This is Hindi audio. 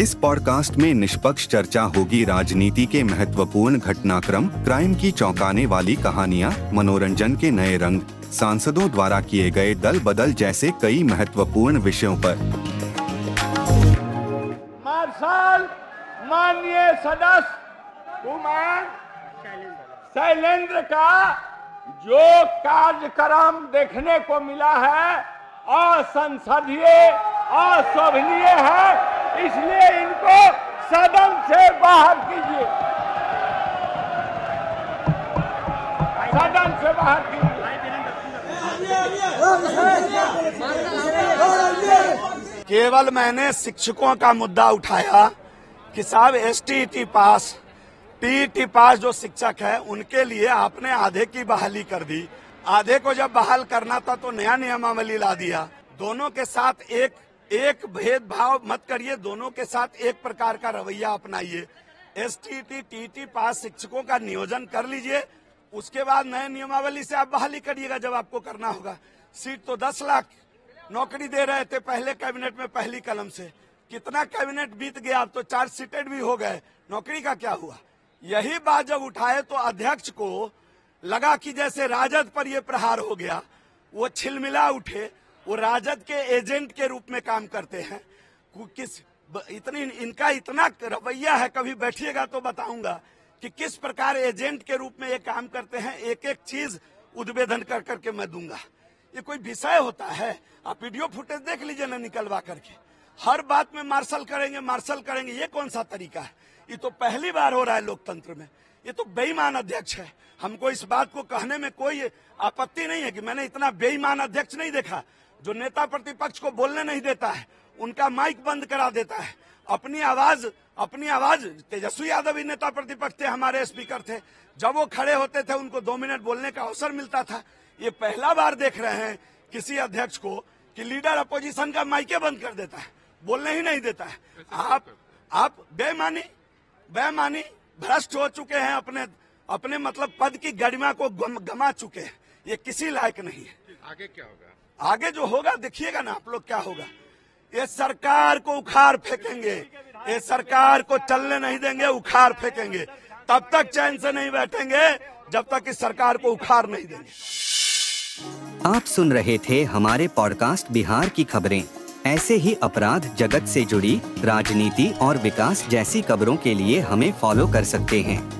इस पॉडकास्ट में निष्पक्ष चर्चा होगी राजनीति के महत्वपूर्ण घटनाक्रम, क्राइम की चौंकाने वाली कहानियाँ, मनोरंजन के नए रंग, सांसदों द्वारा किए गए दल बदल जैसे कई महत्वपूर्ण विषयों पर। मार्शल माननीय सदस्य कुमार शैलेंद्र का जो कार्यक्रम देखने को मिला है, असंसदीय अशोभनीय है इसलिए इनको सदन से बाहर कीजिए। सदन से बाहर कीजिए। केवल मैंने शिक्षकों का मुद्दा उठाया कि साहब S T pass T pass जो शिक्षक है, उनके लिए आपने आधे की बहाली कर दी। आधे को जब बहाल करना था तो नया नियमावली ला दिया। दोनों के साथ एक एक भेदभाव मत करिए, दोनों के साथ एक प्रकार का रवैया अपनाइए। S T T T T pass शिक्षकों का नियोजन कर लीजिए, उसके बाद नए नियमावली से आप बहाली करिएगा जब आपको करना होगा। सीट तो दस लाख नौकरी दे रहे थे पहले कैबिनेट में पहली कलम से। कितना कैबिनेट बीत गया, अब तो चार सीटेड भी हो गए। नौकरी का क्या हुआ? यही बात जब उठाए तो अध्यक्ष को लगा कि जैसे राजद पर यह प्रहार हो गया, वो छिलमिला उठे। वो राजद के एजेंट के रूप में काम करते हैं। किस इतनी, इनका इतना रवैया है, कभी बैठिएगा तो बताऊँगा कि किस प्रकार एजेंट के रूप में ये काम करते हैं। एक एक चीज़ उद्भेदन कर, करके मैं दूँगा। ये कोई विषय होता है? आप वीडियो फुटेज देख लीजिए ना निकलवा करके। हर बात में मार्शल करेंगे मार्शल करेंगे, ये कौन सा तरीका है? ये तो पहली बार हो रहा है लोकतंत्र में। ये तो बेईमान अध्यक्ष है। हमको इस बात को कहने में कोई आपत्ति नहीं है कि मैंने इतना बेईमान अध्यक्ष नहीं देखा। जो नेता प्रतिपक्ष को बोलने नहीं देता है, उनका माइक बंद करा देता है। अपनी आवाज़ अपनी आवाज़, तेजस्वी यादव ही नेता प्रतिपक्ष थे, हमारे स्पीकर थे। जब वो खड़े होते थे, उनको दो मिनट बोलने का अवसर मिलता था। ये पहला बार देख रहे हैं किसी अध्यक्ष को कि लीडर अपोजिशन का माइके बंद कर देता है, बोलने ही नहीं देता है। आप आप बेमानी बेमानी भ्रष्ट हो चुके हैं अपने अपने मतलब पद की गरिमा को गमा चुके हैं। ये किसी लायक नहीं है। आगे क्या होगा? आगे जो होगा देखिएगा ना आप लोग क्या होगा। ये सरकार को उखाड़ फेंकेंगे। ये सरकार को चलने नहीं देंगे उखाड़ फेंकेंगे। तब तक चैन से नहीं बैठेंगे जब तक इस सरकार को उखाड़ नहीं देंगे। आप सुन रहे थे हमारे पॉडकास्ट बिहार की खबरें। ऐसे ही अपराध जगत से जुड़ी राजनीति और विकास जैसी खबरों के लिए हमें फॉलो कर सकते हैं।